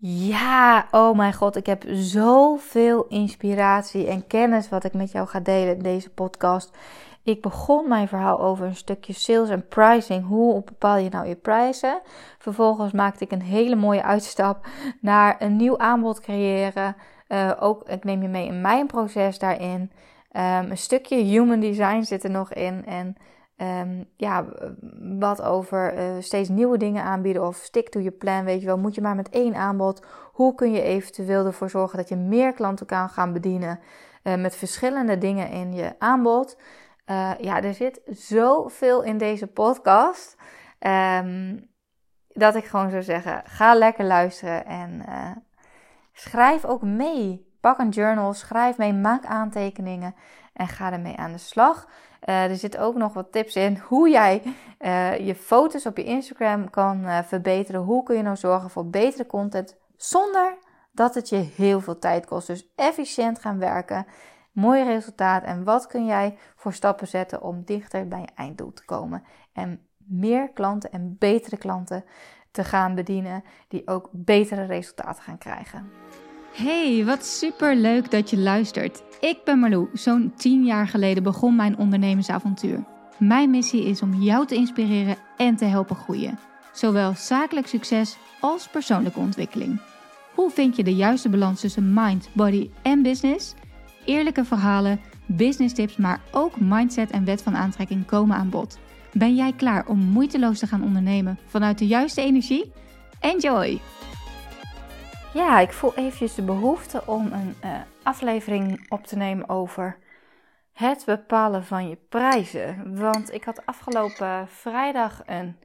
Ja, oh mijn god, ik heb zoveel inspiratie en kennis wat ik met jou ga delen in deze podcast. Ik begon mijn verhaal over een stukje sales en pricing. Hoe bepaal je nou je prijzen? Vervolgens maakte ik een hele mooie uitstap naar een nieuw aanbod creëren. Uh, ook, ik neem je mee in mijn proces daarin. Um, een stukje human design zit er nog in. En um, ja, wat over uh, steeds nieuwe dingen aanbieden of stick to your plan. Weet je wel, moet je maar met één aanbod. Hoe kun je eventueel ervoor zorgen dat je meer klanten kan gaan bedienen uh, met verschillende dingen in je aanbod? Uh, ja, er zit zoveel in deze podcast. Um, dat ik gewoon zou zeggen: ga lekker luisteren en schrijf ook mee. Pak een journal, schrijf mee, maak aantekeningen en ga ermee aan de slag. Uh, er zitten ook nog wat tips in hoe jij uh, je foto's op je Instagram kan uh, verbeteren. Hoe kun je nou zorgen voor betere content zonder dat het je heel veel tijd kost. Dus efficiënt gaan werken, mooi resultaat. En wat kun jij voor stappen zetten om dichter bij je einddoel te komen? En meer klanten en betere klanten te gaan bedienen die ook betere resultaten gaan krijgen. Hey, wat super leuk dat je luistert. Ik ben Marlou. Zo'n 10 jaar geleden begon mijn ondernemersavontuur. Mijn missie is om jou te inspireren en te helpen groeien. Zowel zakelijk succes als persoonlijke ontwikkeling. Hoe vind je de juiste balans tussen mind, body en business? Eerlijke verhalen, business tips, maar ook mindset en wet van aantrekking komen aan bod. Ben jij klaar om moeiteloos te gaan ondernemen vanuit de juiste energie? Enjoy! Ja, ik voel eventjes de behoefte om een uh, aflevering op te nemen over het bepalen van je prijzen. Want ik had afgelopen vrijdag een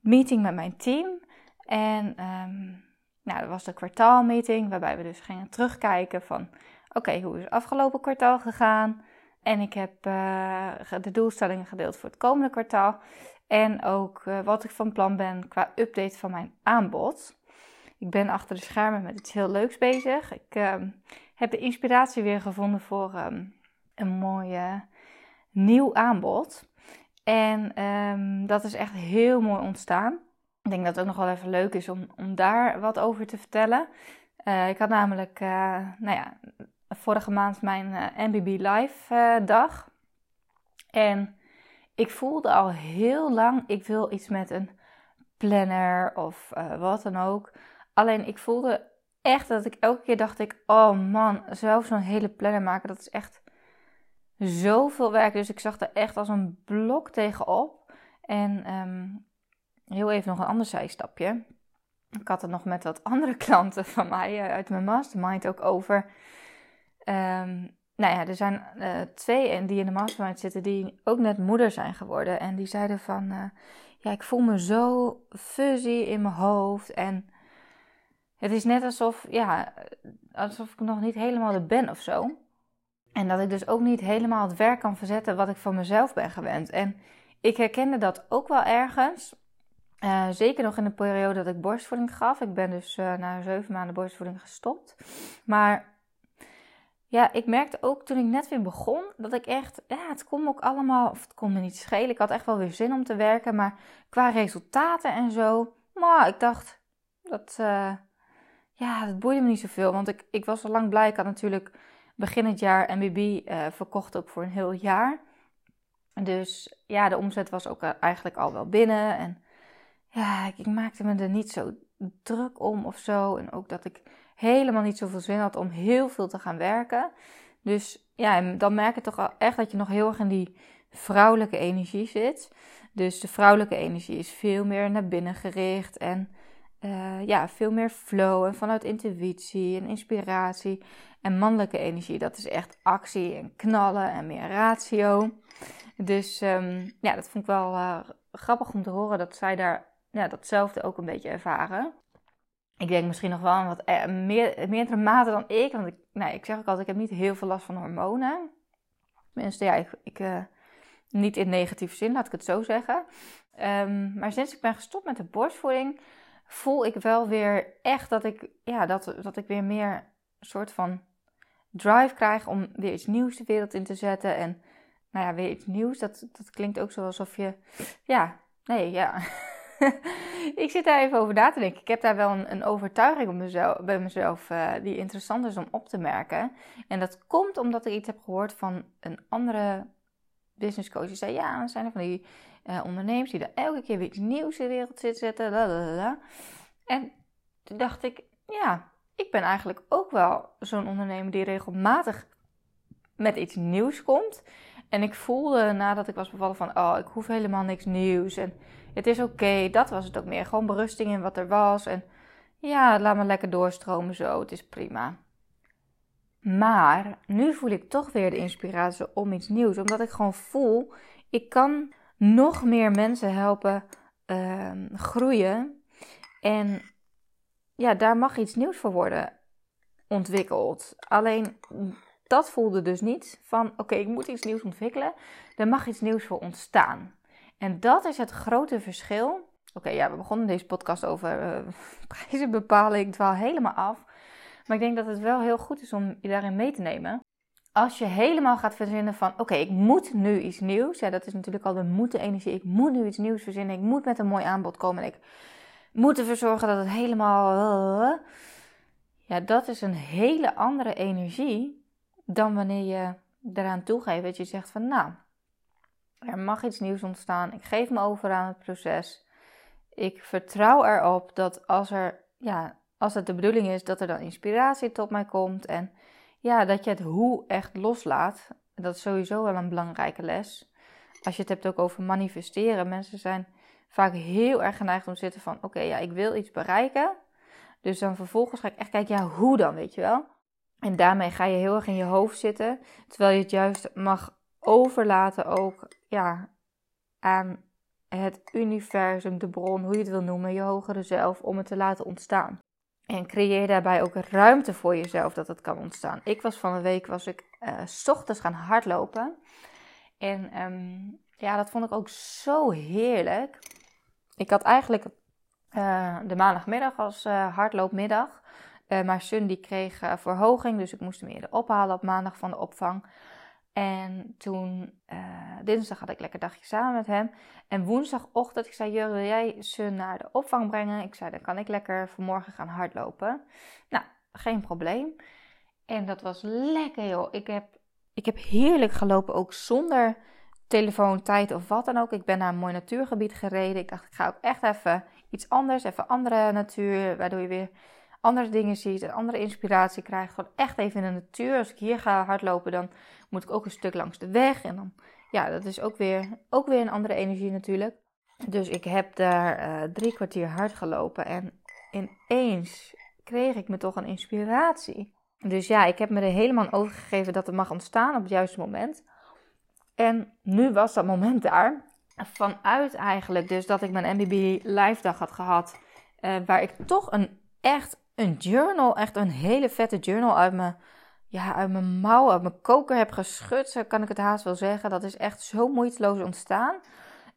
meeting met mijn team. En um, nou, dat was de kwartaalmeeting, waarbij we dus gingen terugkijken van... Oké, hoe is het afgelopen kwartaal gegaan? En ik heb uh, de doelstellingen gedeeld voor het komende kwartaal. En ook uh, wat ik van plan ben qua update van mijn aanbod. Ik ben achter de schermen met iets heel leuks bezig. Ik ehm, heb de inspiratie weer gevonden voor ehm, een mooi nieuw aanbod. En ehm, dat is echt heel mooi ontstaan. Ik denk dat het ook nog wel even leuk is om, om daar wat over te vertellen. Uh, ik had namelijk, uh, nou ja, vorige maand mijn uh, eh, MBB Live dag. En ik voelde al heel lang, ik wil iets met een planner of wat dan ook. Alleen ik voelde echt dat ik elke keer dacht ik, oh man, zelf zo'n hele planner maken, dat is echt zoveel werk. Dus ik zag er echt als een blok tegenop. En um, heel even nog een ander zijstapje. Ik had het nog met wat andere klanten van mij eh, uit mijn mastermind ook over. Um, nou ja, er zijn uh, twee die in de mastermind zitten die ook net moeder zijn geworden. En die zeiden van, uh, ja, ik voel me zo fuzzy in mijn hoofd en het is net alsof, ja, alsof ik nog niet helemaal er ben of zo. En dat ik dus ook niet helemaal het werk kan verzetten wat ik van mezelf ben gewend. En ik herkende dat ook wel ergens. Uh, zeker nog in de periode dat ik borstvoeding gaf. Ik ben dus uh, na zeven maanden borstvoeding gestopt. Maar ja, ik merkte ook toen ik net weer begon dat ik echt, ja, het kon me ook allemaal, of het kon me niet schelen. Ik had echt wel weer zin om te werken, maar qua resultaten en zo, maar ik dacht dat, uh, ja, dat boeide me niet zoveel. Want ik, ik was al lang blij. Ik had natuurlijk begin het jaar MBB eh, verkocht ook voor een heel jaar. Dus ja, de omzet was ook eh, eigenlijk al wel binnen. En ja, ik, maakte me er niet zo druk om of zo. En ook dat ik helemaal niet zoveel zin had om heel veel te gaan werken. Dus ja, dan merk je toch echt dat je nog heel erg in die vrouwelijke energie zit. Dus de vrouwelijke energie is veel meer naar binnen gericht en uh, ja, veel meer flow en vanuit intuïtie en inspiratie. En mannelijke energie, dat is echt actie en knallen en meer ratio. Dus um, ja, dat vond ik wel uh, grappig om te horen dat zij daar ja, datzelfde ook een beetje ervaren. Ik denk misschien nog wel wat eh, meer, meerdere mate dan ik. Want ik, nou, ik zeg ook altijd, ik heb niet heel veel last van hormonen. Tenminste, ja, ik, ik niet in negatieve zin, laat ik het zo zeggen. Um, maar sinds ik ben gestopt met de borstvoeding, voel ik wel weer echt dat ik, ja, dat, dat ik weer meer soort van drive krijg om weer iets nieuws de wereld in te zetten. En nou ja, weer iets nieuws, dat, dat klinkt ook zo alsof je, ja, nee, ja. ik zit daar even over na te denken. Ik heb daar wel een, een overtuiging mezelf, bij mezelf uh, die interessant is om op te merken. En dat komt omdat ik iets heb gehoord van een andere business coach. Die zei, ja, dan zijn er van die uh, ondernemers die er elke keer weer iets nieuws in de wereld zitten zetten. En toen dacht ik, ja, ik ben eigenlijk ook wel zo'n ondernemer die regelmatig met iets nieuws komt. En ik voelde nadat ik was bevallen van, oh, ik hoef helemaal niks nieuws. En het is oké, dat was het ook meer. Gewoon berusting in wat er was. En ja, laat me lekker doorstromen zo, het is prima. Maar nu voel ik toch weer de inspiratie om iets nieuws. Omdat ik gewoon voel, ik kan nog meer mensen helpen uh, groeien. En ja, daar mag iets nieuws voor worden ontwikkeld. Alleen dat voelde dus niet van oké, ik moet iets nieuws ontwikkelen. Er mag iets nieuws voor ontstaan. En dat is het grote verschil. Oké, ja, we begonnen deze podcast over uh, prijzen bepalen. Ik dwaal helemaal af. Maar ik denk dat het wel heel goed is om je daarin mee te nemen. Als je helemaal gaat verzinnen van oké, ik moet nu iets nieuws. Ja, dat is natuurlijk al de moeten energie. Ik moet nu iets nieuws verzinnen. Ik moet met een mooi aanbod komen. En ik moet ervoor zorgen dat het helemaal. Ja, dat is een hele andere energie dan wanneer je eraan toegeeft dat je zegt van nou, er mag iets nieuws ontstaan. Ik geef me over aan het proces. Ik vertrouw erop dat als, er, ja, als het de bedoeling is dat er dan inspiratie tot mij komt. En ja, dat je het hoe echt loslaat. Dat is sowieso wel een belangrijke les. Als je het hebt ook over manifesteren. Mensen zijn vaak heel erg geneigd om te zitten van... Oké, ja, ik wil iets bereiken. Dus dan vervolgens ga ik echt kijken, ja, hoe dan, weet je wel? En daarmee ga je heel erg in je hoofd zitten. Terwijl je het juist mag overlaten ook ja, aan het universum, de bron, hoe je het wil noemen, je hogere zelf, om het te laten ontstaan. En creëer daarbij ook ruimte voor jezelf dat het kan ontstaan. Ik was van een week, was ik s ochtends gaan hardlopen. En um, ja, dat vond ik ook zo heerlijk. Ik had eigenlijk uh, de maandagmiddag als uh, hardloopmiddag. maar Sun die kreeg verhoging, dus ik moest hem eerder ophalen op maandag van de opvang. En toen, uh, dinsdag had ik lekker dagje samen met hem. En woensdagochtend, ik zei, Jur, wil jij ze naar de opvang brengen? Ik zei, dan kan ik lekker vanmorgen gaan hardlopen. Nou, geen probleem. En dat was lekker, joh. Ik heb, ik heb heerlijk gelopen, ook zonder telefoon, tijd of wat dan ook. Ik ben naar een mooi natuurgebied gereden. Ik dacht, ik ga ook echt even iets anders, even andere natuur, waardoor je weer andere dingen ziet en andere inspiratie krijgt. Gewoon echt even in de natuur. Als ik hier ga hardlopen, dan moet ik ook een stuk langs de weg. En dan, ja, dat is ook weer, ook weer een andere energie natuurlijk. Dus ik heb daar uh, drie kwartier hard gelopen en ineens kreeg ik me toch een inspiratie. Dus ja, ik heb me er helemaal overgegeven dat het mag ontstaan op het juiste moment. En nu was dat moment daar. Vanuit eigenlijk dus dat ik mijn MBB live dag had gehad. Uh, waar ik toch een echt een journal, echt een hele vette journal uit mijn, ja, uit mijn mouw, uit mijn koker heb geschud, zo kan ik het haast wel zeggen. Dat is echt zo moeiteloos ontstaan.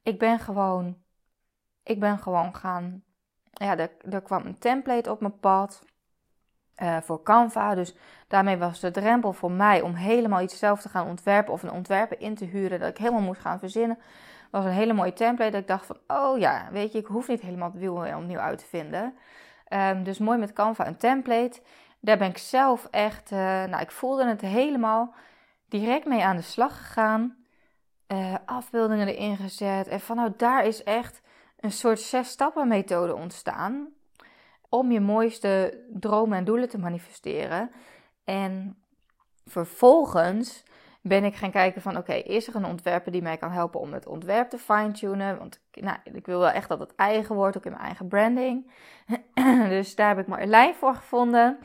Ik ben gewoon, ik ben gewoon gaan, ja, er, er kwam een template op mijn pad. Uh, voor Canva. Dus daarmee was de drempel voor mij om helemaal iets zelf te gaan ontwerpen of een ontwerper in te huren dat ik helemaal moest gaan verzinnen. Was een hele mooie template dat ik dacht van, oh ja, weet je, ik hoef niet helemaal het wiel opnieuw uit te vinden. Um, dus mooi met Canva een template. Daar ben ik zelf echt, uh, nou ik voelde het helemaal direct mee aan de slag gegaan. Uh, afbeeldingen erin gezet. En vanuit daar is echt een soort zes stappen methode ontstaan. Om je mooiste dromen en doelen te manifesteren. En vervolgens ben ik gaan kijken van oké, is er een ontwerper die mij kan helpen om het ontwerp te fine-tunen? Want nou, ik wil wel echt dat het eigen wordt, ook in mijn eigen branding. dus daar heb ik Marjolein voor gevonden.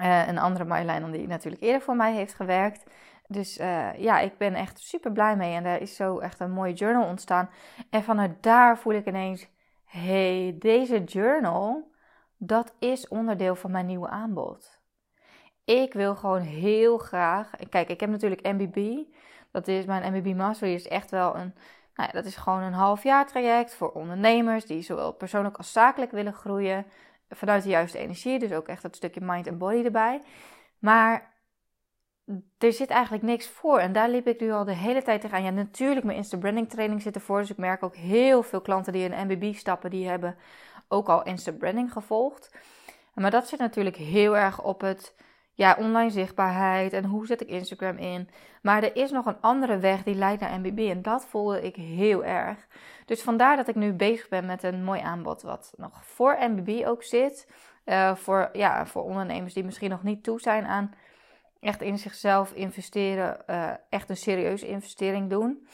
Uh, een andere Marjolein dan die natuurlijk eerder voor mij heeft gewerkt. Dus uh, ja, ik ben echt super blij mee. En daar is zo echt een mooie journal ontstaan. En vanuit daar voel ik ineens: hey, deze journal, dat is onderdeel van mijn nieuwe aanbod. Ik wil gewoon heel graag. Kijk, ik heb natuurlijk MBB. Dat is mijn MBB Master. Die is echt wel een. Nou ja, dat is gewoon een half jaar traject voor ondernemers die zowel persoonlijk als zakelijk willen groeien. Vanuit de juiste energie. Dus ook echt dat stukje mind en body erbij. Maar er zit eigenlijk niks voor. En daar liep ik nu al de hele tijd tegenaan. Ja, natuurlijk, mijn Insta Branding training zit ervoor. Dus ik merk ook heel veel klanten die een MBB stappen, die hebben ook al Insta Branding gevolgd. Maar dat zit natuurlijk heel erg op het ja, online zichtbaarheid en hoe zet ik Instagram in. Maar er is nog een andere weg die leidt naar MBB en dat voelde ik heel erg. Dus vandaar dat ik nu bezig ben met een mooi aanbod wat nog voor MBB ook zit. Uh, voor, ja, voor ondernemers die misschien nog niet toe zijn aan echt in zichzelf investeren, uh, echt een serieuze investering doen.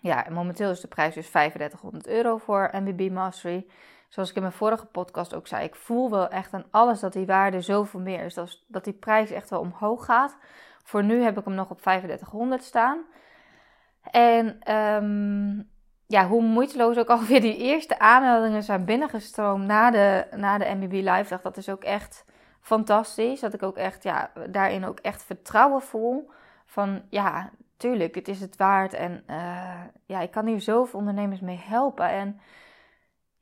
Ja, momenteel is de prijs dus 3500 euro voor MBB Mastery. Zoals ik in mijn vorige podcast ook zei, ik voel wel echt aan alles dat die waarde zoveel meer is. Dat, dat die prijs echt wel omhoog gaat. Voor nu heb ik hem nog op 3500 staan. En um, ja, hoe moeiteloos ook alweer die eerste aanmeldingen zijn binnengestroomd na de, na de MBB Live. Dat is ook echt fantastisch. Dat ik ook echt, ja, daarin ook echt vertrouwen voel. Van ja, tuurlijk, het is het waard. En uh, ja, ik kan hier zoveel ondernemers mee helpen. En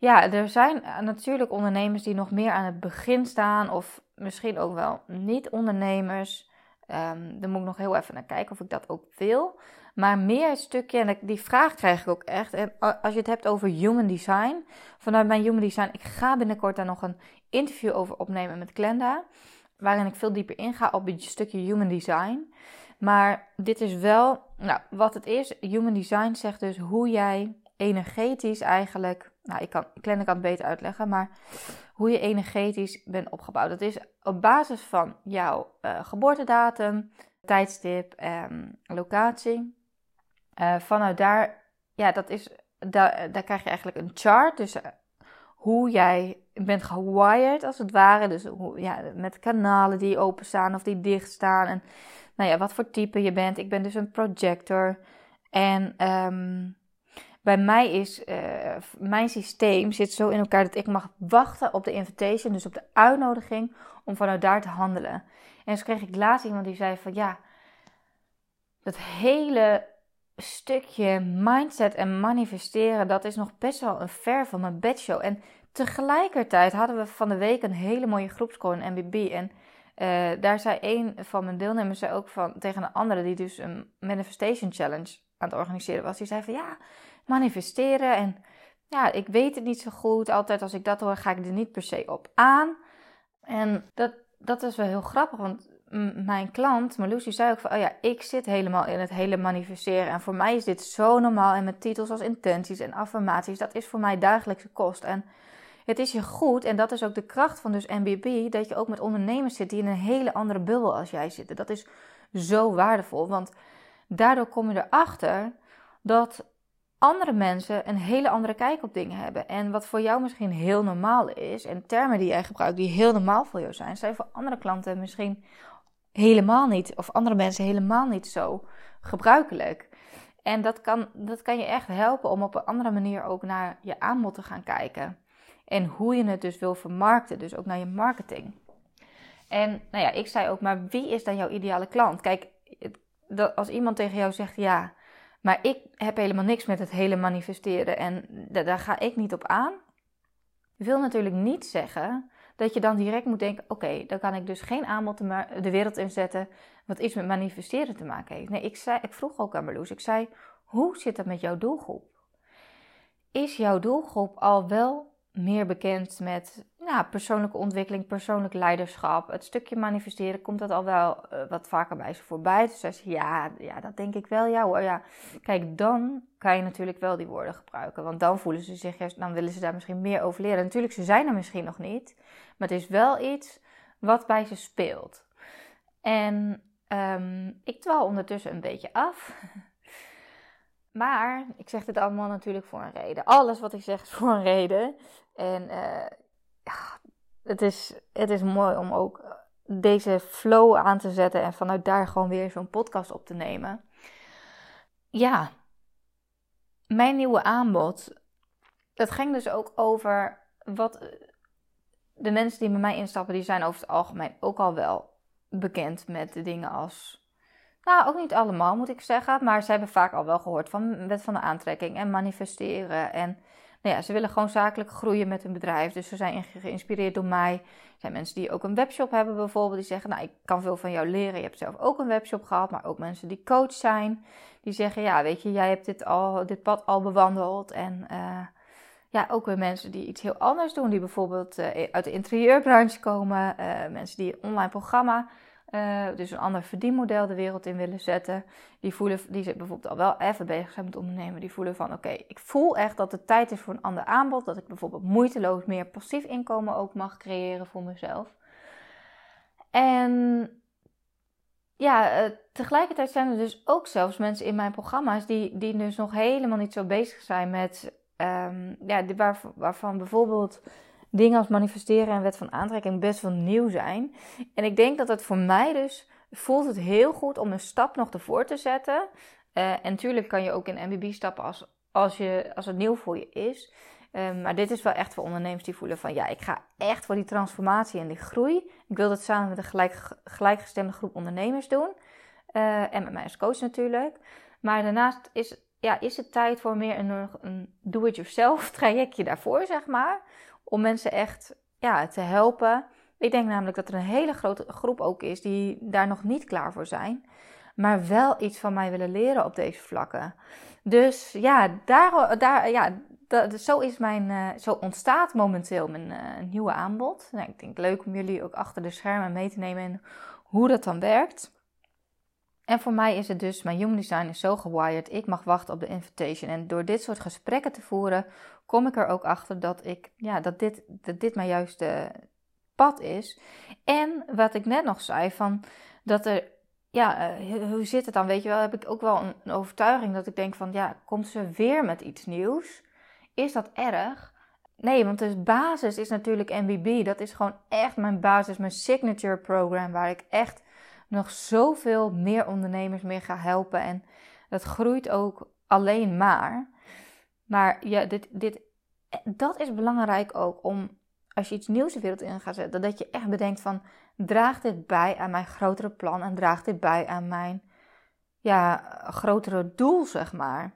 ja, er zijn natuurlijk ondernemers die nog meer aan het begin staan. Of misschien ook wel niet-ondernemers. Um, daar moet ik nog heel even naar kijken of ik dat ook wil. Maar meer het stukje, en die vraag krijg ik ook echt. En als je het hebt over human design. Vanuit mijn human design, ik ga binnenkort daar nog een interview over opnemen met Glenda. Waarin ik veel dieper inga op het stukje human design. Maar dit is wel, nou, wat het is. Human design zegt dus hoe jij energetisch eigenlijk. Nou, ik kan, Glenda kan het beter uitleggen, maar hoe je energetisch bent opgebouwd. Dat is op basis van jouw uh, geboortedatum, tijdstip en locatie. Uh, vanuit daar, ja, dat is, daar, krijg je eigenlijk een chart. Dus uh, hoe jij bent gewired, als het ware. Dus hoe, ja, met kanalen die openstaan of die dicht staan. En nou ja, wat voor type je bent. Ik ben dus een projector. En um, bij mij is uh, mijn systeem zit zo in elkaar dat ik mag wachten op de invitation, dus op de uitnodiging om vanuit daar te handelen. En zo kreeg ik laatst iemand die zei van ja, dat hele stukje mindset en manifesteren, dat is nog best wel een ver van mijn bedshow. En tegelijkertijd hadden we van de week een hele mooie groepscall in MBB. En uh, daar zei een van mijn deelnemers zei ook van, tegen een andere die dus een manifestation challenge aan het organiseren was. Die zei van ja, manifesteren en ja, ik weet het niet zo goed. Altijd als ik dat hoor, ga ik er niet per se op aan. En dat, dat is wel heel grappig, want mijn klant, Marloes, zei ook van, oh ja, ik zit helemaal in het hele manifesteren. En voor mij is dit zo normaal. En met titels als intenties en affirmaties, dat is voor mij dagelijkse kost. En het is je goed, en dat is ook de kracht van dus MBB, dat je ook met ondernemers zit die in een hele andere bubbel als jij zitten. Dat is zo waardevol, want daardoor kom je erachter dat andere mensen een hele andere kijk op dingen hebben. En wat voor jou misschien heel normaal is, en termen die jij gebruikt die heel normaal voor jou zijn, zijn voor andere klanten misschien helemaal niet, of andere mensen helemaal niet zo gebruikelijk. En dat kan, dat kan je echt helpen om op een andere manier ook naar je aanbod te gaan kijken. En hoe je het dus wil vermarkten, dus ook naar je marketing. En nou ja, ik zei ook, maar wie is dan jouw ideale klant? Kijk, als iemand tegen jou zegt, ja, maar ik heb helemaal niks met het hele manifesteren en daar ga ik niet op aan. Wil natuurlijk niet zeggen dat je dan direct moet denken: oké, dan kan ik dus geen aanbod de wereld inzetten wat iets met manifesteren te maken heeft. Nee, ik, zei, ik vroeg ook aan Marloes, ik zei: hoe zit dat met jouw doelgroep? Is jouw doelgroep al wel meer bekend met nou, persoonlijke ontwikkeling, persoonlijk leiderschap. Het stukje manifesteren komt dat al wel uh, wat vaker bij ze voorbij. Dus zei ze, ja, ja, dat denk ik wel. Ja hoor, ja. Kijk, dan kan je natuurlijk wel die woorden gebruiken. Want dan voelen ze zich juist, dan willen ze daar misschien meer over leren. Natuurlijk, ze zijn er misschien nog niet. Maar het is wel iets wat bij ze speelt. En um, ik dwaal ondertussen een beetje af. Maar ik zeg dit allemaal natuurlijk voor een reden. Alles wat ik zeg is voor een reden. En ja, het, is, het is mooi om ook deze flow aan te zetten en vanuit daar gewoon weer zo'n podcast op te nemen. Ja, mijn nieuwe aanbod. Dat ging dus ook over wat de mensen die bij mij instappen, die zijn over het algemeen ook al wel bekend met dingen als nou, ook niet allemaal moet ik zeggen. Maar ze hebben vaak al wel gehoord van wet van de aantrekking en manifesteren. En nou ja, ze willen gewoon zakelijk groeien met hun bedrijf. Dus ze zijn geïnspireerd door mij. Er zijn mensen die ook een webshop hebben bijvoorbeeld. Die zeggen, nou, ik kan veel van jou leren. Je hebt zelf ook een webshop gehad. Maar ook mensen die coach zijn. Die zeggen, ja, weet je, jij hebt dit, al, dit pad al bewandeld. En uh, ja, ook weer mensen die iets heel anders doen. Die bijvoorbeeld uh, uit de interieurbranche komen. Uh, mensen die een online programma uh, dus een ander verdienmodel de wereld in willen zetten. Die voelen, die zijn bijvoorbeeld al wel even bezig zijn met ondernemen. Die voelen van oké, ik voel echt dat het tijd is voor een ander aanbod. Dat ik bijvoorbeeld moeiteloos meer passief inkomen ook mag creëren voor mezelf. En ja, uh, tegelijkertijd zijn er dus ook zelfs mensen in mijn programma's die, die dus nog helemaal niet zo bezig zijn met, um, ja, waar, waarvan bijvoorbeeld dingen als manifesteren en wet van aantrekking best wel nieuw zijn. En ik denk dat het voor mij dus voelt het heel goed om een stap nog ervoor te zetten. Uh, en natuurlijk kan je ook in MBB stappen als, als, je, als het nieuw voor je is. Um, maar dit is wel echt voor ondernemers die voelen van ja, ik ga echt voor die transformatie en die groei. Ik wil dat samen met een gelijk, gelijkgestemde groep ondernemers doen. Uh, en met mij als coach natuurlijk. Maar daarnaast is, ja, is het tijd voor meer een, een do-it-yourself trajectje daarvoor, zeg maar om mensen echt ja, te helpen. Ik denk namelijk dat er een hele grote groep ook is die daar nog niet klaar voor zijn, maar wel iets van mij willen leren op deze vlakken. Dus ja, daar, daar, ja dat, zo, is mijn, uh, zo ontstaat momenteel mijn uh, nieuwe aanbod. Nou, ik denk leuk om jullie ook achter de schermen mee te nemen in hoe dat dan werkt. En voor mij is het dus, mijn human design is zo gewired, ik mag wachten op de invitation. En door dit soort gesprekken te voeren, kom ik er ook achter dat, ik, ja, dat, dit, dat dit mijn juiste pad is. En wat ik net nog zei, van dat er, ja, uh, hoe zit het dan? Weet je wel, heb ik ook wel een, een overtuiging dat ik denk van, ja, komt ze weer met iets nieuws? Is dat erg? Nee, want de basis is natuurlijk MBB. Dat is gewoon echt mijn basis, mijn signature program, waar ik echt nog zoveel meer ondernemers mee ga helpen. En dat groeit ook alleen maar. Maar ja, dit, dit, dat is belangrijk ook om als je iets nieuws de wereld in gaat zetten, dat je echt bedenkt van draagt dit bij aan mijn grotere plan en draagt dit bij aan mijn ja, grotere doel, zeg maar.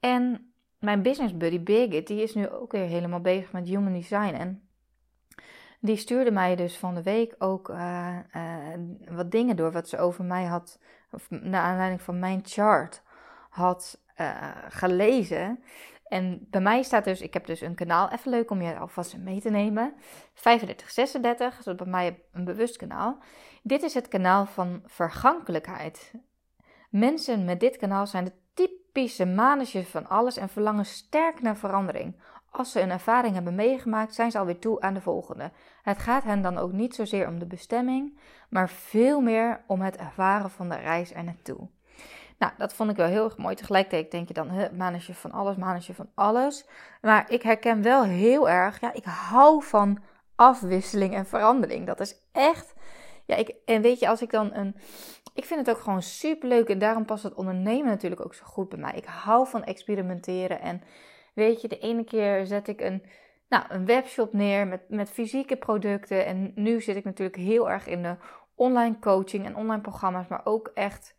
En mijn business buddy Birgit, die is nu ook weer helemaal bezig met human design. En die stuurde mij dus van de week ook uh, uh, wat dingen door wat ze over mij had, of naar aanleiding van mijn chart had uh, gelezen. En bij mij staat dus, ik heb dus een kanaal, even leuk om je alvast mee te nemen. 3536, dat bij mij een bewust kanaal. Dit is het kanaal van vergankelijkheid. Mensen met dit kanaal zijn de typische manetjes van alles en verlangen sterk naar verandering. Als ze een ervaring hebben meegemaakt, zijn ze alweer toe aan de volgende. Het gaat hen dan ook niet zozeer om de bestemming, maar veel meer om het ervaren van de reis er naartoe. Nou, dat vond ik wel heel erg mooi. Tegelijkertijd denk je dan, manetje van alles, manetje van alles. Maar ik herken wel heel erg, ja, ik hou van afwisseling en verandering. Dat is echt, ja, ik, en weet je, als ik dan een, ik vind het ook gewoon super leuk en daarom past het ondernemen natuurlijk ook zo goed bij mij. Ik hou van experimenteren en weet je, de ene keer zet ik een, nou, een webshop neer met, met fysieke producten en nu zit ik natuurlijk heel erg in de online coaching en online programma's, maar ook echt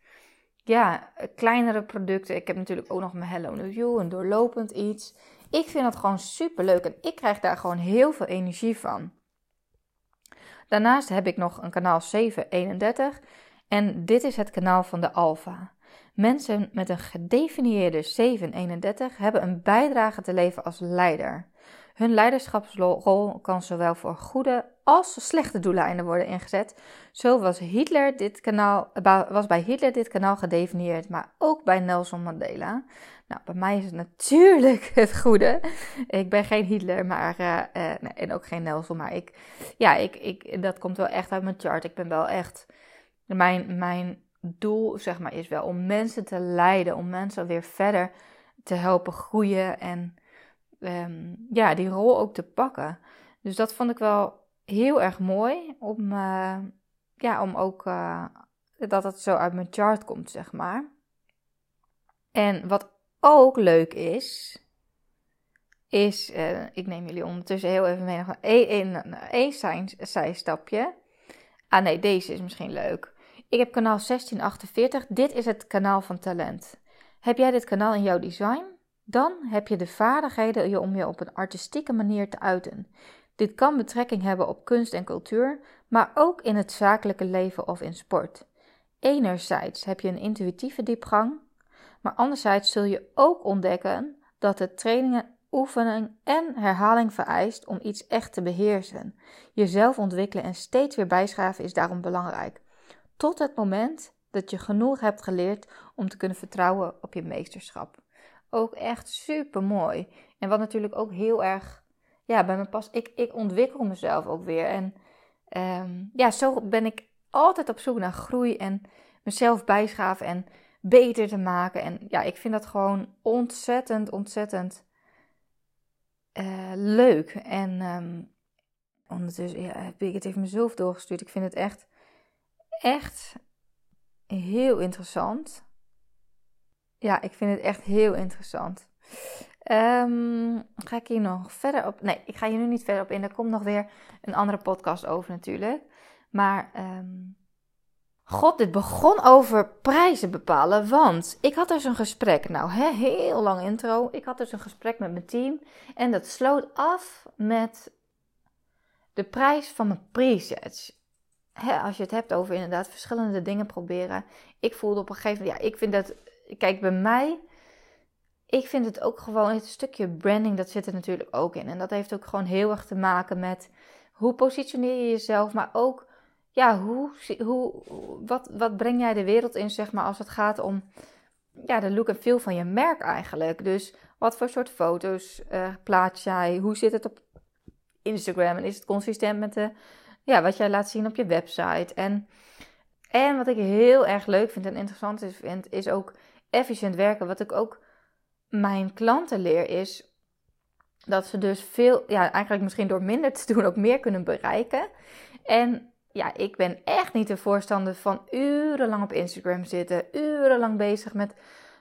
ja, kleinere producten. Ik heb natuurlijk ook nog mijn Hello New You, een doorlopend iets. Ik vind dat gewoon super leuk en ik krijg daar gewoon heel veel energie van. Daarnaast heb ik nog een kanaal 731 en dit is het kanaal van de Alpha. Mensen met een gedefinieerde 731 hebben een bijdrage te leveren als leider. Hun leiderschapsrol kan zowel voor goede als slechte doeleinden worden ingezet. Zo was, Hitler dit kanaal, was bij Hitler dit kanaal gedefinieerd, maar ook bij Nelson Mandela. Nou, bij mij is het natuurlijk het goede. Ik ben geen Hitler, maar, uh, uh, en ook geen Nelson, maar ik, ja, ik, ik, dat komt wel echt uit mijn chart. Ik ben wel echt, mijn, mijn doel zeg maar is wel om mensen te leiden, om mensen weer verder te helpen groeien en um, ja, die rol ook te pakken. Dus dat vond ik wel heel erg mooi om, uh, ja, om ook uh, dat het zo uit mijn chart komt, zeg maar. En wat ook leuk is, is, uh, ik neem jullie ondertussen heel even mee naar één zijstapje. Ah nee, deze is misschien leuk. Ik heb kanaal 1648. Dit is het kanaal van talent. Heb jij dit kanaal in jouw design? Dan heb je de vaardigheden om je op een artistieke manier te uiten. Dit kan betrekking hebben op kunst en cultuur, maar ook in het zakelijke leven of in sport. Enerzijds heb je een intuïtieve diepgang, maar anderzijds zul je ook ontdekken dat het trainingen, oefening en herhaling vereist om iets echt te beheersen. Jezelf ontwikkelen en steeds weer bijschaven is daarom belangrijk. Tot het moment dat je genoeg hebt geleerd om te kunnen vertrouwen op je meesterschap. Ook echt super mooi. En wat natuurlijk ook heel erg ja, bij me past. Ik, ik ontwikkel mezelf ook weer. En ehm, ja, zo ben ik altijd op zoek naar groei en mezelf bijschaven en beter te maken. En ja, ik vind dat gewoon ontzettend, ontzettend uh, leuk. En um, ondertussen ja, heb ik het even mezelf doorgestuurd. Ik vind het echt, echt heel interessant. Ja, ik vind het echt heel interessant. Um, ga ik hier nog verder op? Nee, ik ga hier nu niet verder op in. Er komt nog weer een andere podcast over natuurlijk. Maar um, God, dit begon over prijzen bepalen. Want ik had dus een gesprek. Nou, heel lang intro. Ik had dus een gesprek met mijn team. En dat sloot af met de prijs van mijn presets. Hè, als je het hebt over inderdaad verschillende dingen proberen. Ik voelde op een gegeven moment, ja, ik vind dat, kijk, bij mij, ik vind het ook gewoon, het stukje branding, dat zit er natuurlijk ook in. En dat heeft ook gewoon heel erg te maken met hoe positioneer je jezelf, maar ook ja, hoe, hoe, wat, wat breng jij de wereld in, zeg maar, als het gaat om ja, de look en feel van je merk eigenlijk. Dus wat voor soort foto's uh, plaats jij? Hoe zit het op Instagram? En is het consistent met de, ja, wat jij laat zien op je website? En, en wat ik heel erg leuk vind en interessant is, vind, is ook efficiënt werken. Wat ik ook mijn klanten leer, is dat ze dus veel, ja, eigenlijk misschien door minder te doen ook meer kunnen bereiken. En ja, ik ben echt niet de voorstander van urenlang op Instagram zitten, urenlang bezig met,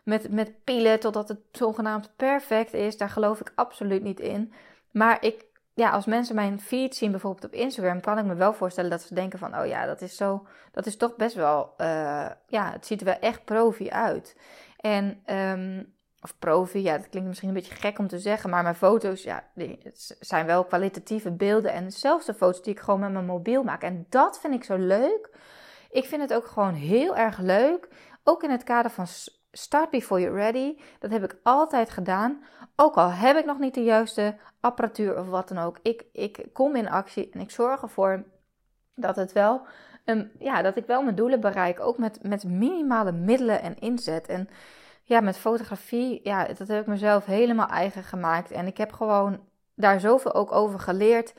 met, met pielen totdat het zogenaamd perfect is. Daar geloof ik absoluut niet in. Maar ik, ja, als mensen mijn feed zien, bijvoorbeeld op Instagram, kan ik me wel voorstellen dat ze denken van, oh ja, dat is zo, dat is toch best wel, uh, ja, het ziet er wel echt profi uit. En um, of profi, ja, dat klinkt misschien een beetje gek om te zeggen, maar mijn foto's, ja, die zijn wel kwalitatieve beelden en zelfs de foto's die ik gewoon met mijn mobiel maak. En dat vind ik zo leuk. Ik vind het ook gewoon heel erg leuk, ook in het kader van Start Before You're Ready. Dat heb ik altijd gedaan, ook al heb ik nog niet de juiste apparatuur of wat dan ook. Ik, ik kom in actie en ik zorg ervoor dat het wel, um, ja, dat ik wel mijn doelen bereik, ook met, met minimale middelen en inzet. En ja, met fotografie, ja, dat heb ik mezelf helemaal eigen gemaakt. En ik heb gewoon daar zoveel ook over geleerd.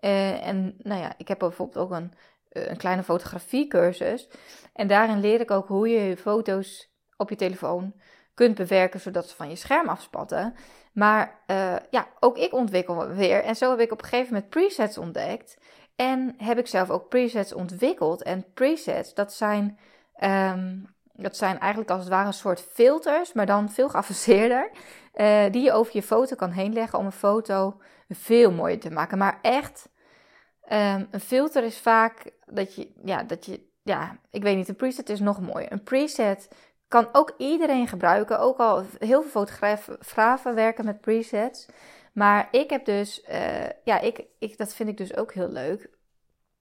Uh, en nou ja, ik heb bijvoorbeeld ook een, eh, een kleine fotografiecursus. En daarin leer ik ook hoe je je foto's op je telefoon kunt bewerken zodat ze van je scherm afspatten. Maar uh, ja, ook ik ontwikkel weer. En zo heb ik op een gegeven moment presets ontdekt. En heb ik zelf ook presets ontwikkeld. En presets, dat zijn um, dat zijn eigenlijk als het ware een soort filters, maar dan veel geavanceerder. Uh, die je over je foto kan heen leggen om een foto veel mooier te maken. Maar echt, um, een filter is vaak dat je, ja, dat je, ja, ik weet niet, een preset is nog mooier. Een preset kan ook iedereen gebruiken. Ook al heel veel fotografen werken met presets. Maar ik heb dus, uh, ja, ik, ik, dat vind ik dus ook heel leuk.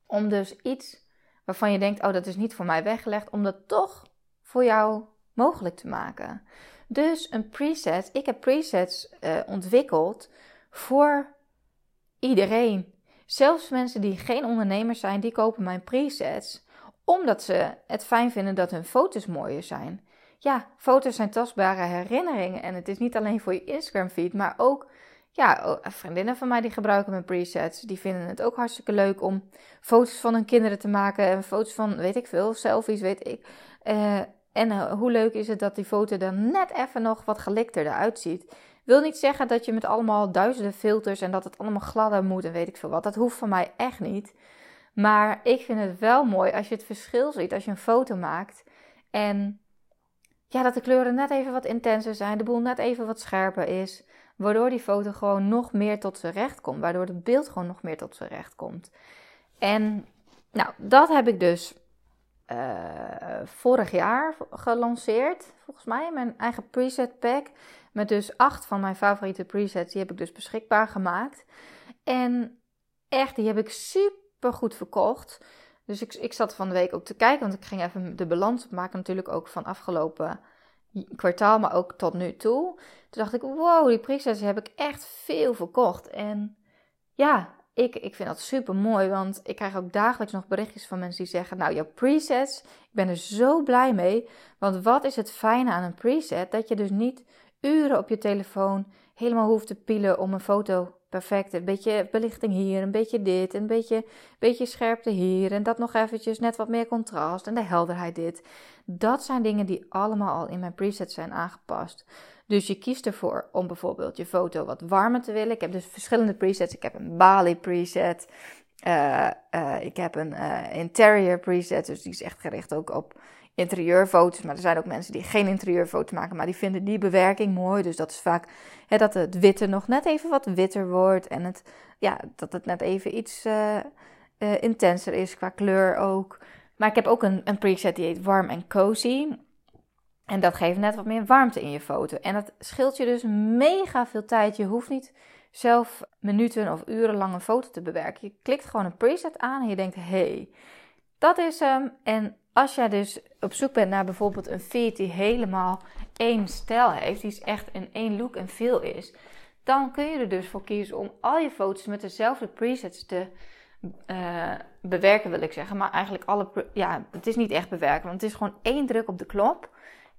Om dus iets waarvan je denkt, oh, dat is niet voor mij weggelegd, om dat toch voor jou mogelijk te maken. Dus een preset, ik heb presets uh, ontwikkeld voor iedereen. Zelfs mensen die geen ondernemers zijn, die kopen mijn presets omdat ze het fijn vinden dat hun foto's mooier zijn. Ja, foto's zijn tastbare herinneringen en het is niet alleen voor je Instagram feed, maar ook ja, vriendinnen van mij die gebruiken mijn presets. Die vinden het ook hartstikke leuk om foto's van hun kinderen te maken en foto's van, weet ik veel, selfies, weet ik. Uh, en eh, hoe leuk is het dat die foto er net even nog wat gelikter eruit ziet. Wil niet zeggen dat je met allemaal duizenden filters en dat het allemaal gladder moet en weet ik veel wat. Dat hoeft van mij echt niet. Maar ik vind het wel mooi als je het verschil ziet als je een foto maakt. En ja, dat de kleuren net even wat intenser zijn, de boel net even wat scherper is. Waardoor die foto gewoon nog meer tot zijn recht komt. Waardoor het beeld gewoon nog meer tot zijn recht komt. En nou, dat heb ik dus uh, vorig jaar gelanceerd, volgens mij, mijn eigen preset pack. Met dus acht van mijn favoriete presets, die heb ik dus beschikbaar gemaakt. En echt, die heb ik super goed verkocht. Dus ik, ik zat van de week ook te kijken, want ik ging even de balans maken. Natuurlijk ook van afgelopen kwartaal, maar ook tot nu toe. Toen dacht ik, wow, die presets heb ik echt veel verkocht. En ja, ik, ik vind dat super mooi, want ik krijg ook dagelijks nog berichtjes van mensen die zeggen: Nou, jouw presets, ik ben er zo blij mee. Want wat is het fijne aan een preset? Dat je dus niet uren op je telefoon helemaal hoeft te pielen om een foto perfect. Een beetje belichting hier, een beetje dit, een beetje, beetje scherpte hier. En dat nog eventjes net wat meer contrast en de helderheid dit. Dat zijn dingen die allemaal al in mijn presets zijn aangepast. Dus je kiest ervoor om bijvoorbeeld je foto wat warmer te willen. Ik heb dus verschillende presets. Ik heb een Bali preset. Uh, uh, ik heb een uh, interior preset. Dus die is echt gericht ook op interieurfoto's. Maar er zijn ook mensen die geen interieurfoto's maken. Maar die vinden die bewerking mooi. Dus dat is vaak hè, dat het witte nog net even wat witter wordt. En het, ja, dat het net even iets intenser is qua kleur ook. Maar ik heb ook een, een preset die heet warm en cozy. En dat geeft net wat meer warmte in je foto. En dat scheelt je dus mega veel tijd. Je hoeft niet zelf minuten of uren lang een foto te bewerken. Je klikt gewoon een preset aan en je denkt: hey, dat is hem. En als jij dus op zoek bent naar bijvoorbeeld een feed die helemaal één stijl heeft, die is echt in één look en feel is, dan kun je er dus voor kiezen om al je foto's met dezelfde presets te uh, bewerken, wil ik zeggen. Maar eigenlijk alle, ja, het is niet echt bewerken, want het is gewoon één druk op de knop.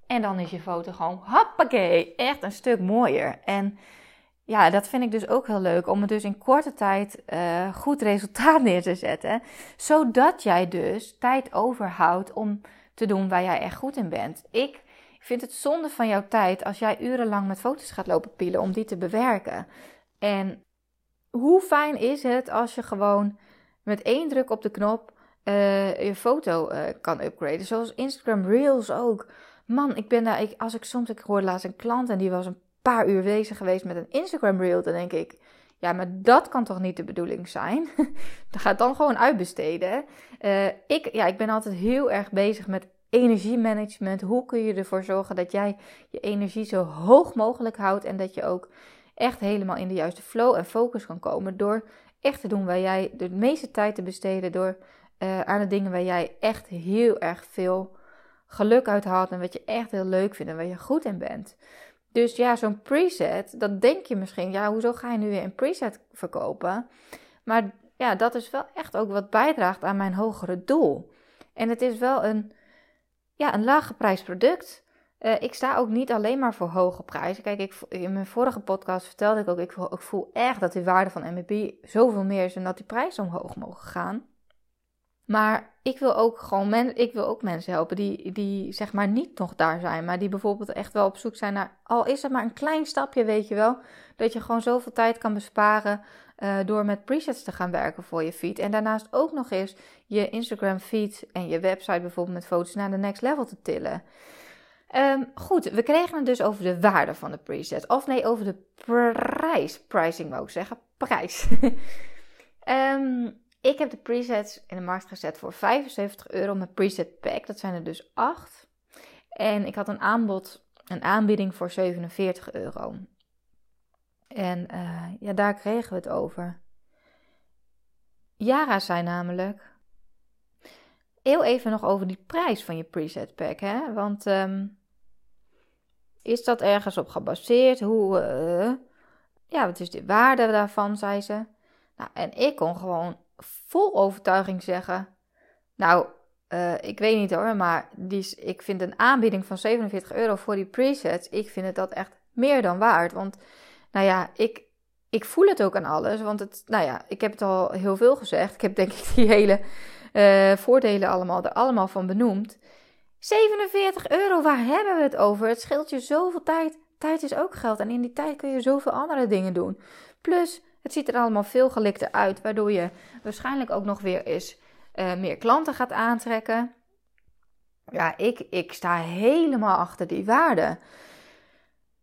En dan is je foto gewoon, hoppakee, echt een stuk mooier. En ja, dat vind ik dus ook heel leuk om het dus in korte tijd uh, goed resultaat neer te zetten. Zodat jij dus tijd overhoudt om te doen waar jij echt goed in bent. Ik vind het zonde van jouw tijd als jij urenlang met foto's gaat lopen pielen om die te bewerken. En hoe fijn is het als je gewoon met één druk op de knop uh, je foto uh, kan upgraden. Zoals Instagram Reels ook. Man, ik ben daar, ik, als ik soms, ik hoorde laatst een klant en die was een paar uur bezig geweest met een Instagram reel, dan denk ik, ja, maar dat kan toch niet de bedoeling zijn? dan gaat dan gewoon uitbesteden. Uh, ik, ja, ik ben altijd heel erg bezig met energiemanagement. Hoe kun je ervoor zorgen dat jij je energie zo hoog mogelijk houdt en dat je ook echt helemaal in de juiste flow en focus kan komen door echt te doen waar jij de meeste tijd te besteden door uh, aan de dingen waar jij echt heel erg veel geluk uit haalt en wat je echt heel leuk vindt en waar je goed in bent. Dus ja, zo'n preset, dat denk je misschien, ja, hoezo ga je nu weer een preset verkopen? Maar ja, dat is wel echt ook wat bijdraagt aan mijn hogere doel. En het is wel een, ja, een lage product. Uh, ik sta ook niet alleen maar voor hoge prijzen. Kijk, ik, in mijn vorige podcast vertelde ik ook, ik voel, ik voel echt dat de waarde van MVP zoveel meer is en dat die prijzen omhoog mogen gaan. Maar ik wil ook gewoon ik wil ook mensen helpen die, die zeg maar niet nog daar zijn, maar die bijvoorbeeld echt wel op zoek zijn naar, al is het maar een klein stapje, weet je wel, dat je gewoon zoveel tijd kan besparen uh, door met presets te gaan werken voor je feed. En daarnaast ook nog eens je Instagram feed en je website bijvoorbeeld met foto's naar de next level te tillen. Um, goed, we kregen het dus over de waarde van de preset. Of nee, over de prijs. Pricing wou ik zeggen. Prijs. um, Ik heb de presets in de markt gezet voor 75 euro met preset pack. Dat zijn er dus 8. En ik had een aanbod, een aanbieding voor 47 euro. En uh, ja, daar kregen we het over. Yara zei namelijk. Heel even nog over die prijs van je preset pack. Hè? Want um, is dat ergens op gebaseerd? Hoe. Uh, ja, wat is de waarde daarvan, zei ze. Nou, en ik kon gewoon vol overtuiging zeggen: Nou, uh, ik weet niet hoor, maar die, ik vind een aanbieding van 47 euro voor die presets, ik vind het dat echt meer dan waard. Want, nou ja, ik, ik voel het ook aan alles. Want het, nou ja, ik heb het al heel veel gezegd. Ik heb denk ik die hele uh, voordelen allemaal er allemaal van benoemd. 47 euro, waar hebben we het over? Het scheelt je zoveel tijd. Tijd is ook geld en in die tijd kun je zoveel andere dingen doen. Plus, het ziet er allemaal veel gelikter uit, waardoor je waarschijnlijk ook nog weer eens uh, meer klanten gaat aantrekken. Ja, ik, ik sta helemaal achter die waarde.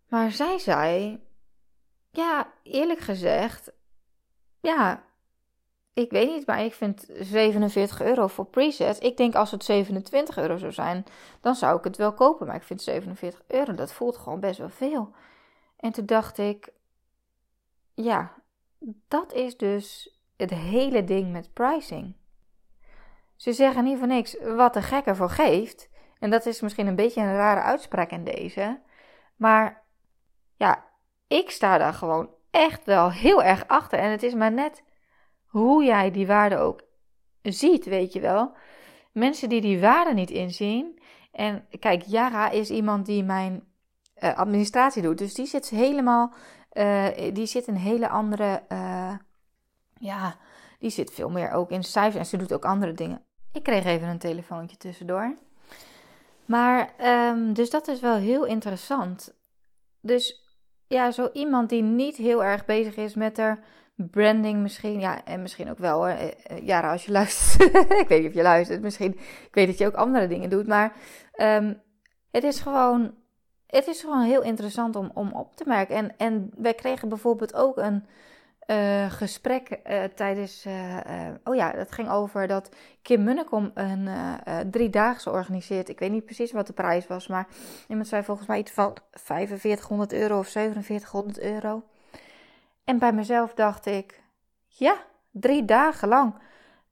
Maar zij zei, ja, eerlijk gezegd, ja, ik weet niet, maar ik vind 47 euro voor preset. Ik denk als het 27 euro zou zijn, dan zou ik het wel kopen. Maar ik vind 47 euro, dat voelt gewoon best wel veel. En toen dacht ik, ja, dat is dus het hele ding met pricing. Ze zeggen niet voor niks wat de gek ervoor geeft. En dat is misschien een beetje een rare uitspraak in deze. Maar ja, ik sta daar gewoon echt wel heel erg achter. En het is maar net hoe jij die waarde ook ziet, weet je wel. Mensen die die waarde niet inzien. En kijk, Yara is iemand die mijn uh, administratie doet. Dus die zit helemaal. Uh, die zit een hele andere. Uh, ja, die zit veel meer ook in cijfers. En ze doet ook andere dingen. Ik kreeg even een telefoontje tussendoor. Maar, um, dus dat is wel heel interessant. Dus ja, zo iemand die niet heel erg bezig is met haar branding misschien. Ja, en misschien ook wel hoor. Ja, als je luistert. ik weet niet of je luistert. Misschien, ik weet dat je ook andere dingen doet. Maar um, het is gewoon het is gewoon heel interessant om, om op te merken. En, en wij kregen bijvoorbeeld ook een uh, gesprek uh, tijdens. Uh, oh ja, dat ging over dat Kim Munnekom een driedaagse organiseert. Ik weet niet precies wat de prijs was, maar iemand zei volgens mij iets van 4500 euro of 4700 euro. En bij mezelf dacht ik: ja, drie dagen lang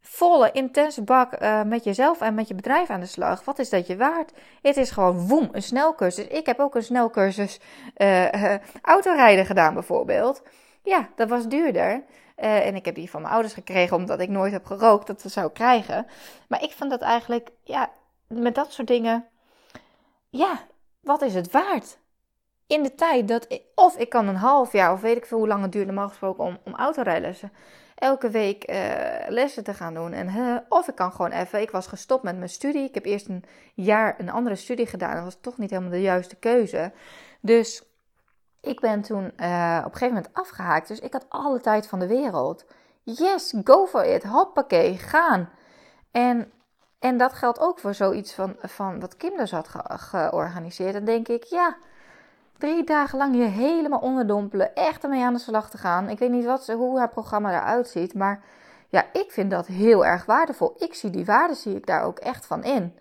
volle, intense bak uh, met jezelf en met je bedrijf aan de slag. Wat is dat je waard? Het is gewoon woem, een snelcursus. Ik heb ook een snelcursus uh, autorijden gedaan bijvoorbeeld. Ja, dat was duurder. en ik heb die van mijn ouders gekregen omdat ik nooit heb gerookt. Dat zou krijgen. Maar ik vind dat eigenlijk, ja, met dat soort dingen. Ja, wat is het waard? In de tijd dat of ik kan een half jaar, of weet ik veel hoe lang het duurt normaal gesproken om, om autorijlessen elke week uh, lessen te gaan doen. En, of ik kan gewoon even, ik was gestopt met mijn studie. Ik heb eerst een jaar een andere studie gedaan. Dat was toch niet helemaal de juiste keuze. Dus ik ben toen uh, op een gegeven moment afgehaakt. Dus ik had alle tijd van de wereld. Yes, go for it. Hoppakee, gaan. En, en dat geldt ook voor zoiets van, van wat Kim dus had georganiseerd. Dan denk ik, ja, drie dagen lang je helemaal onderdompelen, echt ermee aan de slag te gaan. Ik weet niet wat, hoe haar programma eruit ziet, maar ja, ik vind dat heel erg waardevol. Ik zie die waarde, zie ik daar ook echt van in.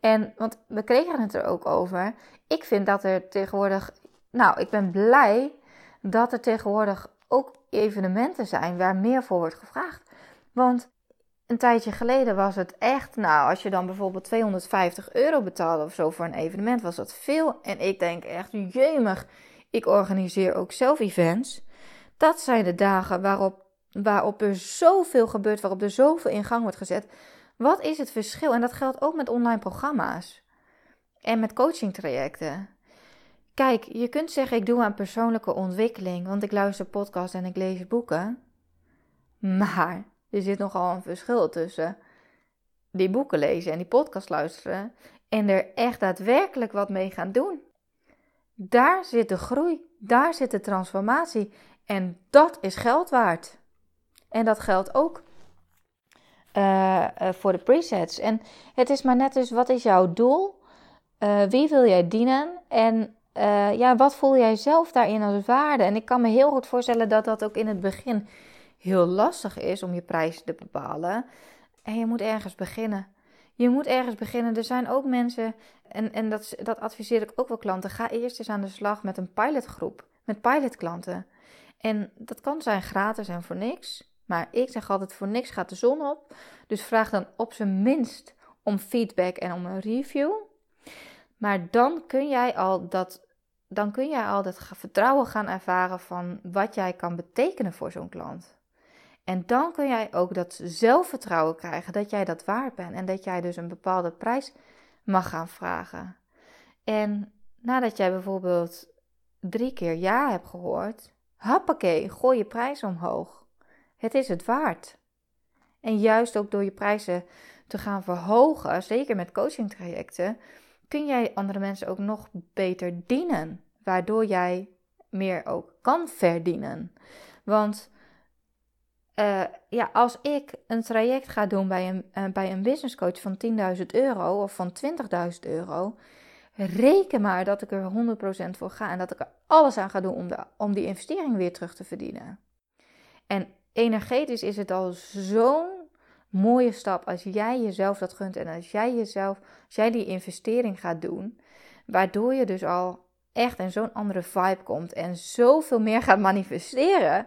En, want we kregen het er ook over. Ik vind dat er tegenwoordig, nou, ik ben blij dat er tegenwoordig ook evenementen zijn waar meer voor wordt gevraagd. Want een tijdje geleden was het echt, nou, als je dan bijvoorbeeld 250 euro betaalde of zo voor een evenement, was dat veel. En ik denk echt, jemig, ik organiseer ook zelf events. Dat zijn de dagen waarop, waarop er zoveel gebeurt, waarop er zoveel in gang wordt gezet. Wat is het verschil? En dat geldt ook met online programma's en met coaching trajecten. Kijk, je kunt zeggen ik doe aan persoonlijke ontwikkeling, want ik luister podcasts en ik lees boeken. Maar er zit nogal een verschil tussen die boeken lezen en die podcast luisteren en er echt daadwerkelijk wat mee gaan doen. Daar zit de groei, daar zit de transformatie en dat is geld waard. En dat geldt ook uh, uh, voor de presets. En het is maar net dus, wat is jouw doel? Uh, wie wil jij dienen? En ja, wat voel jij zelf daarin als waarde? En ik kan me heel goed voorstellen dat dat ook in het begin heel lastig is om je prijs te bepalen. En je moet ergens beginnen. Je moet ergens beginnen. Er zijn ook mensen, en, en dat, dat adviseer ik ook wel klanten. Ga eerst eens aan de slag met een pilotgroep, met pilotklanten. En dat kan zijn gratis en voor niks. Maar ik zeg altijd: voor niks gaat de zon op. Dus vraag dan op zijn minst om feedback en om een review. Maar dan kun jij al dat, dan kun jij al dat vertrouwen gaan ervaren van wat jij kan betekenen voor zo'n klant. En dan kun jij ook dat zelfvertrouwen krijgen dat jij dat waard bent en dat jij dus een bepaalde prijs mag gaan vragen. En nadat jij bijvoorbeeld drie keer ja hebt gehoord, hoppakee, gooi je prijs omhoog. Het is het waard. En juist ook door je prijzen te gaan verhogen, zeker met coachingtrajecten, kun jij andere mensen ook nog beter dienen, waardoor jij meer ook kan verdienen. Want uh, ja, als ik een traject ga doen bij een, uh, bij een business coach van 10.000 euro of van 20.000 euro, reken maar dat ik er 100% voor ga en dat ik er alles aan ga doen om, de, om die investering weer terug te verdienen. En energetisch is het al zo'n mooie stap als jij jezelf dat gunt en als jij jezelf, als jij die investering gaat doen, waardoor je dus al echt in zo'n andere vibe komt en zoveel meer gaat manifesteren.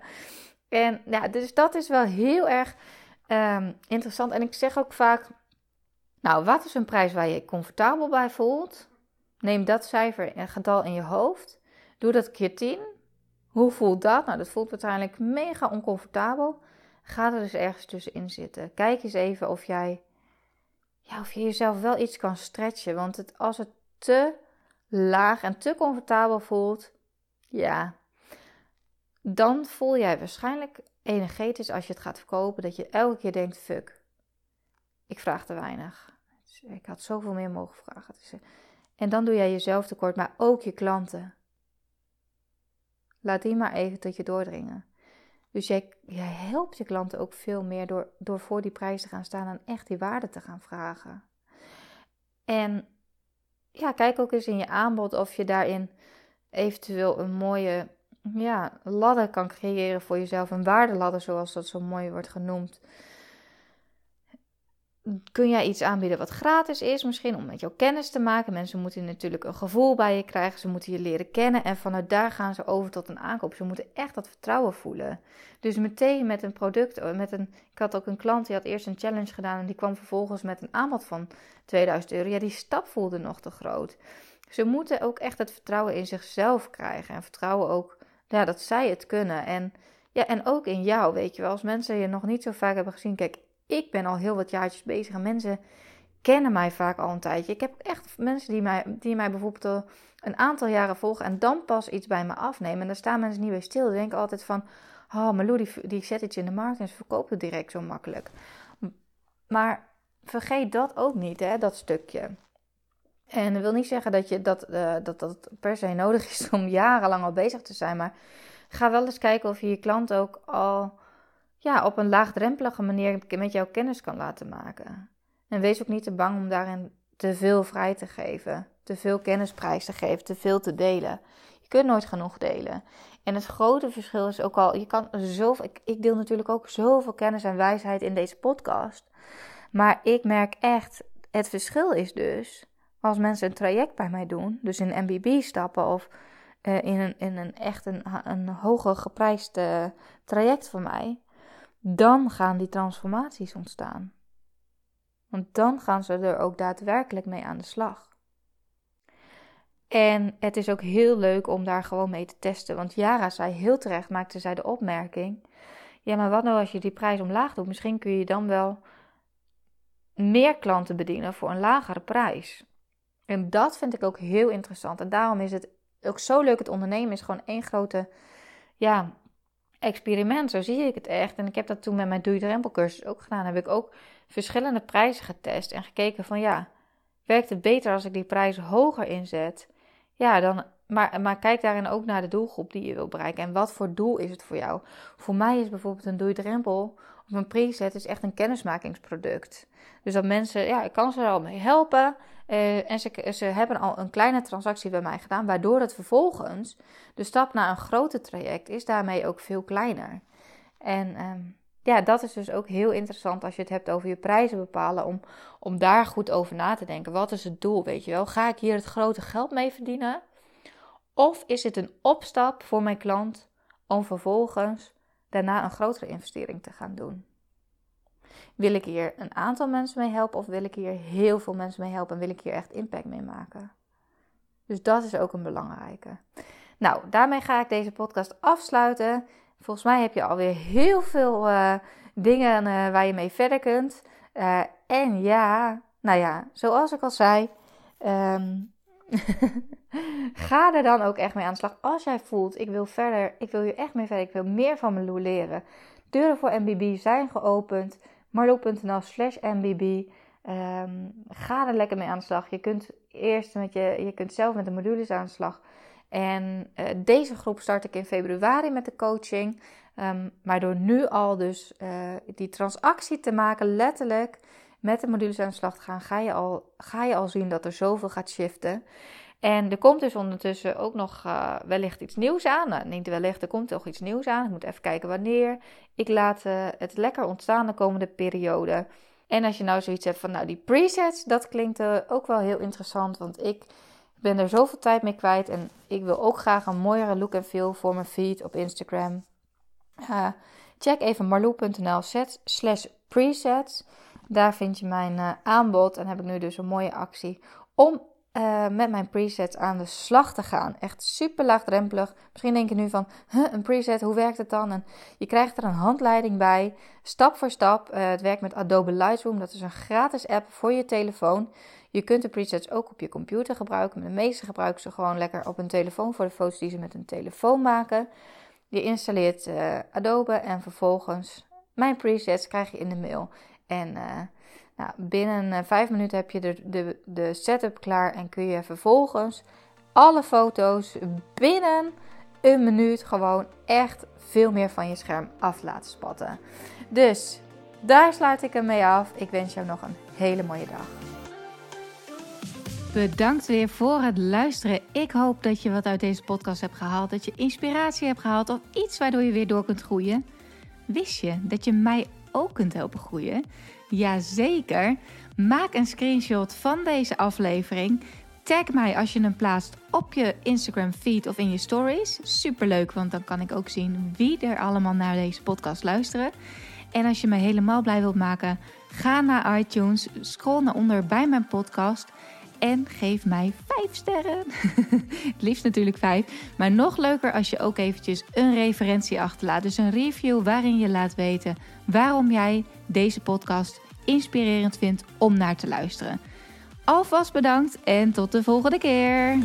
En ja, dus dat is wel heel erg um, interessant. En ik zeg ook vaak, nou, wat is een prijs waar je comfortabel bij voelt? Neem dat cijfer en getal in je hoofd. Doe dat keer 10. Hoe voelt dat? Nou, dat voelt waarschijnlijk mega oncomfortabel. Ga er dus ergens tussenin zitten. Kijk eens even of jij, of je jezelf wel iets kan stretchen. Want het, als het te laag en te comfortabel voelt, ja, dan voel jij waarschijnlijk energetisch als je het gaat verkopen dat je elke keer denkt: fuck, ik vraag te weinig. Ik had zoveel meer mogen vragen. Eh, en dan doe jij jezelf tekort, maar ook je klanten. Laat die maar even tot je doordringen. Dus jij, jij helpt je klanten ook veel meer door, door voor die prijs te gaan staan en echt die waarde te gaan vragen. En ja, kijk ook eens in je aanbod of je daarin eventueel een mooie ja, ladder kan creëren voor jezelf. Een waardeladder, zoals dat zo mooi wordt genoemd. Kun jij iets aanbieden wat gratis is, misschien om met jou kennis te maken? Mensen moeten natuurlijk een gevoel bij je krijgen, ze moeten je leren kennen en vanuit daar gaan ze over tot een aankoop. Ze moeten echt dat vertrouwen voelen. Dus meteen met een product, eh, met een, ik had ook een klant die had eerst een challenge gedaan en die kwam vervolgens met een aanbod van 2000 euro. Ja, die stap voelde nog te groot. Ze moeten ook echt het vertrouwen in zichzelf krijgen en vertrouwen ook ja, dat zij het kunnen. En, ja, en ook in jou, weet je wel. Als mensen je nog niet zo vaak hebben gezien. Kijk, ik ben al heel wat jaartjes bezig en mensen kennen mij vaak al een tijdje. Ik heb echt mensen die mij, die mij bijvoorbeeld een aantal jaren volgen en dan pas iets bij me afnemen. En daar staan mensen niet bij stil. Die denken altijd van, oh, Malou die, die zet iets in de markt en ze verkoopt het direct zo makkelijk. Maar vergeet dat ook niet, hè, dat stukje. En dat wil niet zeggen dat, je dat, uh, dat dat per se nodig is om jarenlang al bezig te zijn. Maar ga wel eens kijken of je je klant ook al ja, op een laagdrempelige manier met jouw kennis kan laten maken. En wees ook niet te bang om daarin te veel vrij te geven. Te veel kennisprijs te geven, te veel te delen. Je kunt nooit genoeg delen. En het grote verschil is ook al, je kan zoveel, ik, ik deel natuurlijk ook zoveel kennis en wijsheid in deze podcast. Maar ik merk echt, het verschil is dus als mensen een traject bij mij doen, dus in MBB stappen of uh, in, een, in een echt een, een hoger geprijsd uh, traject van mij, dan gaan die transformaties ontstaan. Want dan gaan ze er ook daadwerkelijk mee aan de slag. En het is ook heel leuk om daar gewoon mee te testen. Want Jara zei heel terecht, maakte zij de opmerking. Ja, maar wat nou als je die prijs omlaag doet? Misschien kun je dan wel meer klanten bedienen voor een lagere prijs. En dat vind ik ook heel interessant. En daarom is het ook zo leuk. Het ondernemen is gewoon één grote ja, experiment. Zo zie ik het echt. En ik heb dat toen met mijn Doe Drempelcursus ook gedaan. heb ik ook verschillende prijzen getest. En gekeken van ja, werkt het beter als ik die prijzen hoger inzet? Ja, dan, maar, maar kijk daarin ook naar de doelgroep die je wil bereiken. En wat voor doel is het voor jou? Voor mij is bijvoorbeeld een Doe Drempel of een preset is echt een kennismakingsproduct. Dus dat mensen, ja, ik kan ze er al mee helpen. Uh, en ze, ze hebben al een kleine transactie bij mij gedaan, waardoor het vervolgens de stap naar een groter traject is daarmee ook veel kleiner. En um, ja, dat is dus ook heel interessant als je het hebt over je prijzen bepalen, om, om daar goed over na te denken. Wat is het doel, weet je wel? Ga ik hier het grote geld mee verdienen? Of is het een opstap voor mijn klant om vervolgens daarna een grotere investering te gaan doen? Wil ik hier een aantal mensen mee helpen of wil ik hier heel veel mensen mee helpen en wil ik hier echt impact mee maken? Dus dat is ook een belangrijke. Nou, daarmee ga ik deze podcast afsluiten. Volgens mij heb je alweer heel veel uh, dingen uh, waar je mee verder kunt. Uh, en ja, nou ja, zoals ik al zei, um, ga er dan ook echt mee aan de slag. Als jij voelt, ik wil verder, ik wil hier echt mee verder, ik wil meer van Meloe leren. Deuren voor MBB zijn geopend marlo.nl slash mbb. Ehm, ga er lekker mee aan de slag. Je kunt eerst met je, je kunt zelf met de modules aan de slag. En uh, deze groep start ik in februari met de coaching. Um, maar door nu al dus uh, die transactie te maken, letterlijk met de modules aan de slag te gaan, ga je al, ga je al zien dat er zoveel gaat shiften. En er komt dus ondertussen ook nog uh, wellicht iets nieuws aan. Nou, niet wellicht, er komt toch iets nieuws aan. Ik moet even kijken wanneer. Ik laat uh, het lekker ontstaan de komende periode. En als je nou zoiets hebt van, nou die presets, dat klinkt uh, ook wel heel interessant. Want ik ben er zoveel tijd mee kwijt en ik wil ook graag een mooiere look en feel voor mijn feed op Instagram. Check even marloe.nl slash presets. Daar vind je mijn aanbod en heb ik nu dus een mooie actie om uh, met mijn presets aan de slag te gaan. Echt super laagdrempelig. Misschien denk je nu van, een preset, hoe werkt het dan? En je krijgt er een handleiding bij, stap voor stap. Uh, het werkt met Adobe Lightroom, dat is een gratis app voor je telefoon. Je kunt de presets ook op je computer gebruiken. De meeste gebruiken ze gewoon lekker op een telefoon voor de foto's die ze met een telefoon maken. Je installeert uh, Adobe en vervolgens mijn presets krijg je in de mail. En nou, binnen uh, vijf minuten heb je de, de, de setup klaar en kun je vervolgens alle foto's binnen een minuut gewoon echt veel meer van je scherm af laten spatten. Dus daar sluit ik hem mee af. Ik wens jou nog een hele mooie dag. Bedankt weer voor het luisteren. Ik hoop dat je wat uit deze podcast hebt gehaald, dat je inspiratie hebt gehaald of iets waardoor je weer door kunt groeien. Wist je dat je mij ook kunt helpen groeien? Jazeker. Maak een screenshot van deze aflevering. Tag mij als je hem plaatst op je Instagram feed of in je stories. Superleuk, want dan kan ik ook zien wie er allemaal naar deze podcast luisteren. En als je me helemaal blij wilt maken, ga naar iTunes, scroll naar onder bij mijn podcast en geef mij 5 sterren. Het liefst natuurlijk 5. Maar nog leuker als je ook eventjes een referentie achterlaat. Dus een review waarin je laat weten waarom jij deze podcast inspirerend vindt om naar te luisteren. Alvast bedankt en tot de volgende keer.